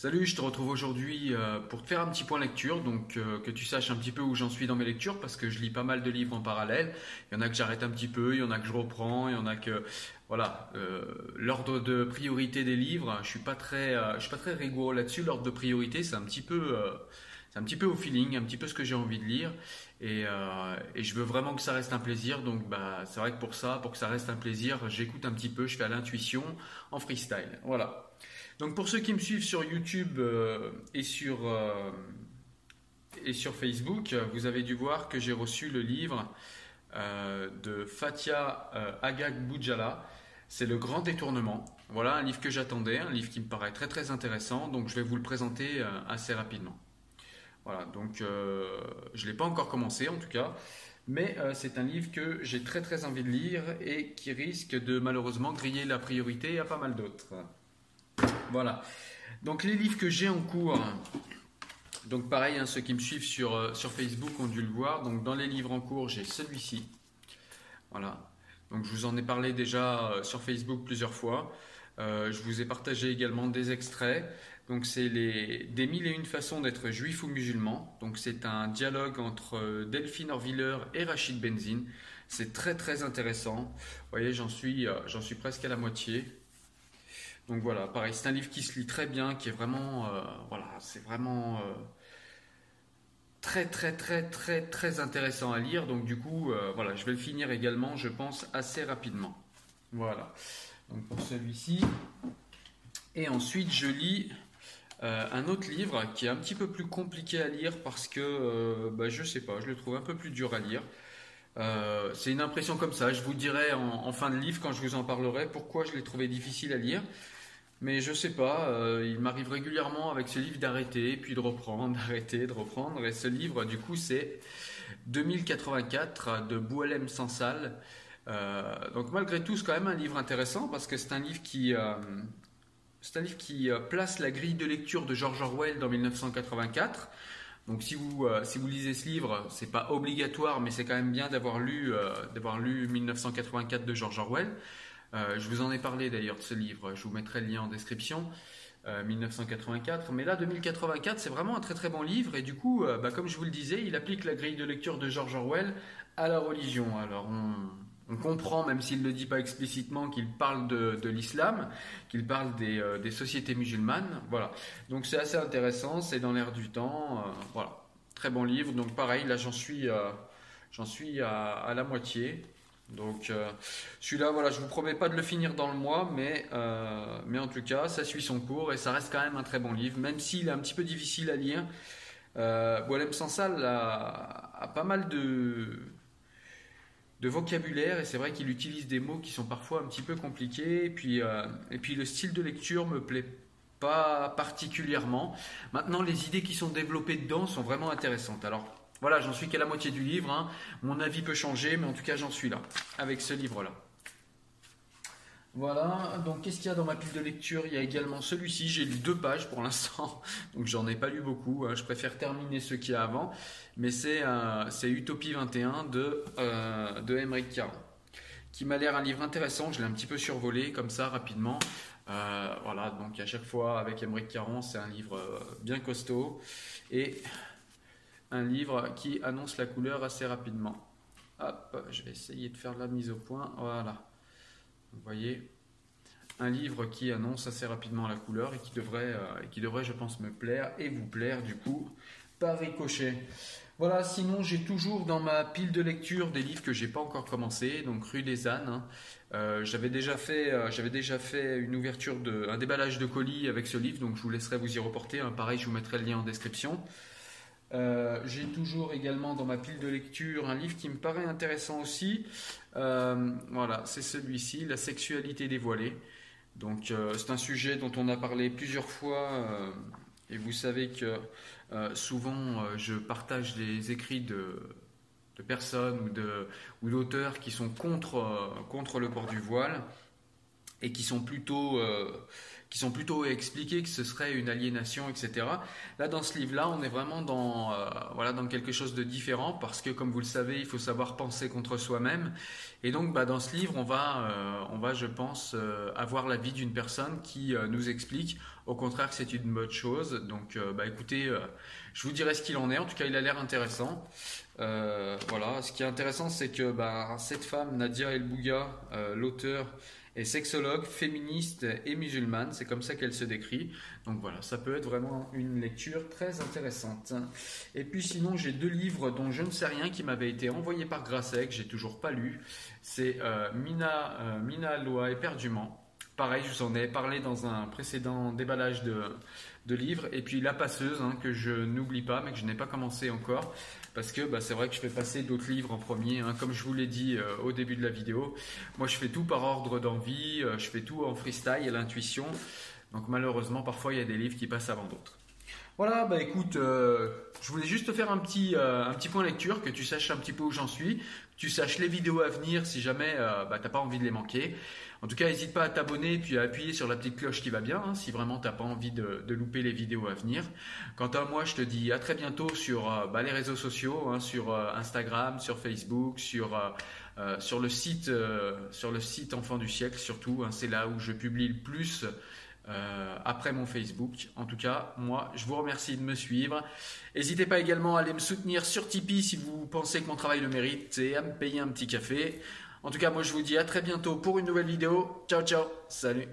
Salut, je te retrouve aujourd'hui euh, pour te faire un petit point lecture, donc euh, que tu saches un petit peu où j'en suis dans mes lectures, parce que je lis pas mal de livres en parallèle. Il y en a que j'arrête un petit peu, il y en a que je reprends, il y en a que voilà euh, l'ordre de priorité des livres. Je suis pas très, je suis pas très rigoureux là-dessus. L'ordre de priorité, c'est un petit peu, c'est un petit peu au feeling, un petit peu ce que j'ai envie de lire, et, et, je veux vraiment que ça reste un plaisir. Donc bah c'est vrai que pour ça, pour que ça reste un plaisir, j'écoute un petit peu, je fais à l'intuition, en freestyle. Voilà. Donc pour ceux qui me suivent sur YouTube euh, et, sur, euh, et sur Facebook, vous avez dû voir que j'ai reçu le livre euh, de Fatia Agag Boudjala. C'est Le Grand Détournement. Voilà un livre que j'attendais, un livre qui me paraît très très intéressant. Donc je vais vous le présenter assez rapidement. Voilà, donc je ne l'ai pas encore commencé en tout cas. Mais c'est un livre que j'ai très très envie de lire et qui risque de malheureusement griller la priorité à pas mal d'autres. Voilà. Donc les livres que j'ai en cours, donc pareil, hein, ceux qui me suivent sur, euh, sur Facebook ont dû le voir. Donc dans les livres en cours, j'ai celui-ci. Voilà. Donc je vous en ai parlé déjà euh, sur Facebook plusieurs fois. Euh, je vous ai partagé également des extraits. Donc c'est des mille et une façons d'être juif ou musulman. Donc c'est un dialogue entre Delphine Orviller et Rachid Benzine. C'est très très intéressant. Vous voyez, j'en suis presque à la moitié. Donc voilà, pareil, c'est un livre qui se lit très bien, qui est vraiment, euh, voilà, c'est vraiment euh, très très très très très intéressant à lire. Donc du coup, euh, voilà, je vais le finir également, je pense, assez rapidement. Voilà. Donc pour celui-ci. Et ensuite, je lis un autre livre qui est un petit peu plus compliqué à lire parce que, bah, je sais pas, je le trouve un peu plus dur à lire. c'est une impression comme ça. Je vous dirai en, en, fin de livre, quand je vous en parlerai, pourquoi je l'ai trouvé difficile à lire. Mais je sais pas, euh, il m'arrive régulièrement avec ce livre d'arrêter, puis de reprendre, d'arrêter, de reprendre. Et ce livre, du coup, c'est 2084 de Boualem Sansal. Euh, donc malgré tout, c'est quand même un livre intéressant parce que c'est un livre qui, euh, place la grille de lecture de George Orwell dans 1984. Donc si vous, si vous lisez ce livre, c'est pas obligatoire, mais c'est quand même bien d'avoir lu, d'avoir lu 1984 de George Orwell. Euh, je vous en ai parlé d'ailleurs de ce livre, je vous mettrai le lien en description. 1984. Euh, Mais là, 2084, c'est vraiment un très très bon livre. Et du coup, euh, bah, comme je vous le disais, il applique la grille de lecture de George Orwell à la religion. Alors, on, comprend, même s'il ne le dit pas explicitement, qu'il parle de, l'islam, qu'il parle des, sociétés musulmanes. Voilà. Donc, c'est assez intéressant, c'est dans l'air du temps. voilà. Très bon livre. Donc, pareil, là, j'en suis, j'en suis à la moitié. Donc euh, celui-là, voilà, je vous promets pas de le finir dans le mois, mais, euh, mais en tout cas, ça suit son cours et ça reste quand même un très bon livre, même s'il est un petit peu difficile à lire. Euh, Sansal a, a, pas mal de, de vocabulaire et c'est vrai qu'il utilise des mots qui sont parfois un petit peu compliqués. Et puis, euh, et puis le style de lecture me plaît pas particulièrement. Maintenant, les idées qui sont développées dedans sont vraiment intéressantes. Alors voilà, j'en suis qu'à la moitié du livre. Hein. Mon avis peut changer, mais en tout cas, j'en suis là, avec ce livre-là. Voilà, donc qu'est-ce qu'il y a dans ma pile de lecture? Il y a également celui-ci, j'ai lu deux pages pour l'instant, donc j'en ai pas lu beaucoup, hein. je préfère terminer ce qu'il y a avant, mais c'est euh, Utopie 21 de, euh, de Caron, qui m'a l'air un livre intéressant, je l'ai un petit peu survolé comme ça rapidement. Euh, voilà, donc à chaque fois avec Emmerich Caron, c'est un livre euh, bien costaud, et un livre qui annonce la couleur assez rapidement. Hop, je vais essayer de faire la mise au point. Voilà. Vous voyez, un livre qui annonce assez rapidement la couleur et qui devrait, euh, qui devrait je pense, me plaire et vous plaire du coup par ricochet. Voilà, sinon j'ai toujours dans ma pile de lecture des livres que j'ai pas encore commencé, donc Rue des Ânes. Euh, j'avais déjà fait, euh, j'avais déjà fait une ouverture de, un déballage de colis avec ce livre, donc je vous laisserai vous y reporter. Hein. Pareil, je vous mettrai le lien en description. Euh, j'ai toujours également dans ma pile de lecture un livre qui me paraît intéressant aussi. Euh, voilà, c'est celui-ci, La sexualité dévoilée. Donc euh, c'est un sujet dont on a parlé plusieurs fois et vous savez que souvent je partage des écrits de, personnes ou d'auteurs qui sont contre, contre le port du voile. et qui sont plutôt qui sont plutôt expliqués que ce serait une aliénation, etc. Là, dans ce livre-là, on est vraiment dans, euh, voilà, dans quelque chose de différent parce que, comme vous le savez, il faut savoir penser contre soi-même. Et donc, bah, dans ce livre, on va, euh, on va je pense, euh, avoir l'avis d'une personne qui nous explique, au contraire, que c'est une bonne chose. Donc, bah, écoutez, je vous dirai ce qu'il en est. En tout cas, il a l'air intéressant. voilà. Ce qui est intéressant, c'est que bah, cette femme, Nadia El Bouga, l'auteur, est sexologue, féministe et musulmane. C'est comme ça qu'elle se décrit. Donc voilà, ça peut être vraiment une lecture très intéressante. Et puis sinon, j'ai deux livres dont je ne sais rien qui m'avaient été envoyés par Grasset, que j'ai toujours pas lu. C'est euh, Mina, euh, Mina Loa éperdument. Pareil, je vous en ai parlé dans un précédent déballage de, livres. Et puis La Passeuse, hein, que je n'oublie pas, mais que je n'ai pas commencé encore parce que bah, c'est vrai que je fais passer d'autres livres en premier. Hein. Comme je vous l'ai dit euh, au début de la vidéo, moi je fais tout par ordre d'envie, euh, je fais tout en freestyle, à l'intuition. Donc malheureusement, parfois il y a des livres qui passent avant d'autres. Voilà, bah écoute, euh, je voulais juste te faire un petit, un petit point lecture, que tu saches un petit peu où j'en suis, que tu saches les vidéos à venir si jamais bah, tu n'as pas envie de les manquer. En tout cas, n'hésite pas à t'abonner puis à appuyer sur la petite cloche qui va bien hein, si vraiment tu n'as pas envie de, louper les vidéos à venir. Quant à moi, je te dis à très bientôt sur euh, bah, les réseaux sociaux, hein, sur euh, Instagram, sur Facebook, sur, euh, le site, sur Enfant du siècle surtout. Hein, c'est là où je publie le plus. Après mon Facebook. En tout cas, moi, je vous remercie de me suivre. N'hésitez pas également à aller me soutenir sur Tipeee si vous pensez que mon travail le mérite et à me payer un petit café. En tout cas, moi je vous dis à très bientôt pour une nouvelle vidéo. Ciao, ciao. Salut.